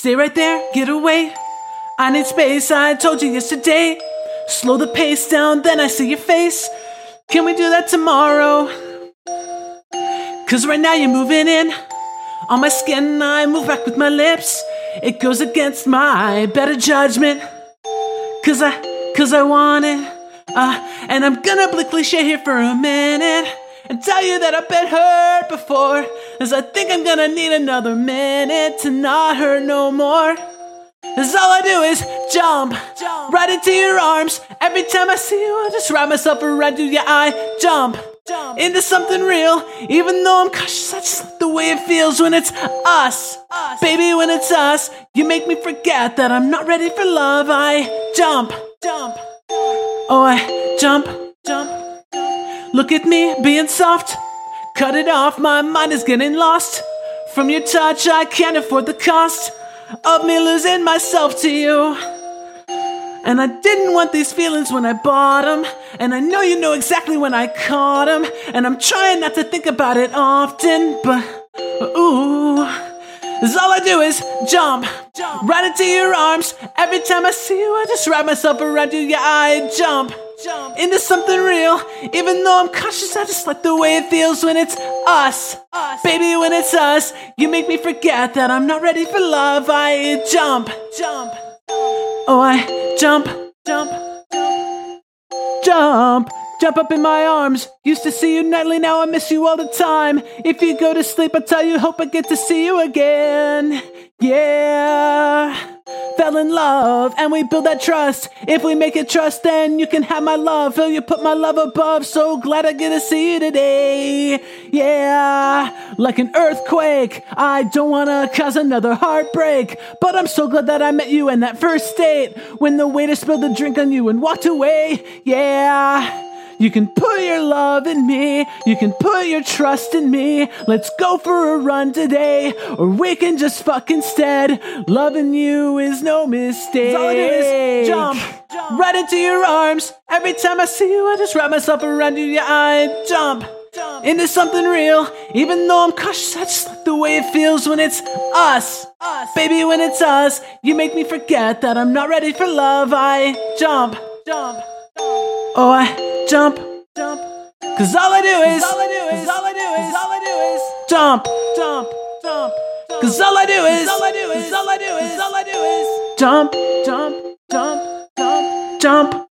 Stay right there, get away. I need space, I told you yesterday. Slow the pace down, then I see your face. Can we do that tomorrow? Cause right now you're moving in. On my skin, I move back with my lips. It goes against my better judgment. Cause I, cause I want it. Uh, and I'm gonna play cliche here for a minute and tell you that I've been hurt before. Cause I think I'm gonna need another minute to not hurt no more. Cause all I do is jump, jump right into your arms. Every time I see you, I just wrap myself around you. Yeah, I jump, jump into something real. Even though I'm cautious, I just like the way it feels when it's us. us. Baby, when it's us, you make me forget that I'm not ready for love. I jump, jump. Oh, I jump, jump. Look at me being soft. Cut it off, my mind is getting lost. From your touch, I can't afford the cost of me losing myself to you. And I didn't want these feelings when I bought them. And I know you know exactly when I caught them. And I'm trying not to think about it often, but ooh. Cause all I do is jump, jump right into your arms. Every time I see you, I just wrap myself around you. Yeah, I jump jump into something real. Even though I'm cautious, I just like the way it feels when it's us. us. Baby, when it's us, you make me forget that I'm not ready for love. I jump, jump. Oh, I jump, jump, jump, jump. Jump up in my arms. Used to see you nightly, now I miss you all the time. If you go to sleep, I tell you, hope I get to see you again. Yeah fell in love and we build that trust. If we make it trust, then you can have my love. Feel you put my love above. So glad I get to see you today. Yeah, like an earthquake. I don't wanna cause another heartbreak, but I'm so glad that I met you in that first date when the waiter spilled the drink on you and walked away. Yeah. You can put your love in me. You can put your trust in me. Let's go for a run today. Or we can just fuck instead. Loving you is no mistake. All I do is jump, jump right into your arms. Every time I see you, I just wrap myself around you. Yeah, I jump into something real. Even though I'm cautious, I just like the way it feels when it's us. us. Baby, when it's us, you make me forget that I'm not ready for love. I jump, jump, jump. Oh, I jump, jump. Cause all I do is, all I do is, all I do is, all I do is jump, jump, jump. Cause all I do is, all I do is, all I do is, all I do is jump, jump, jump, jump, jump.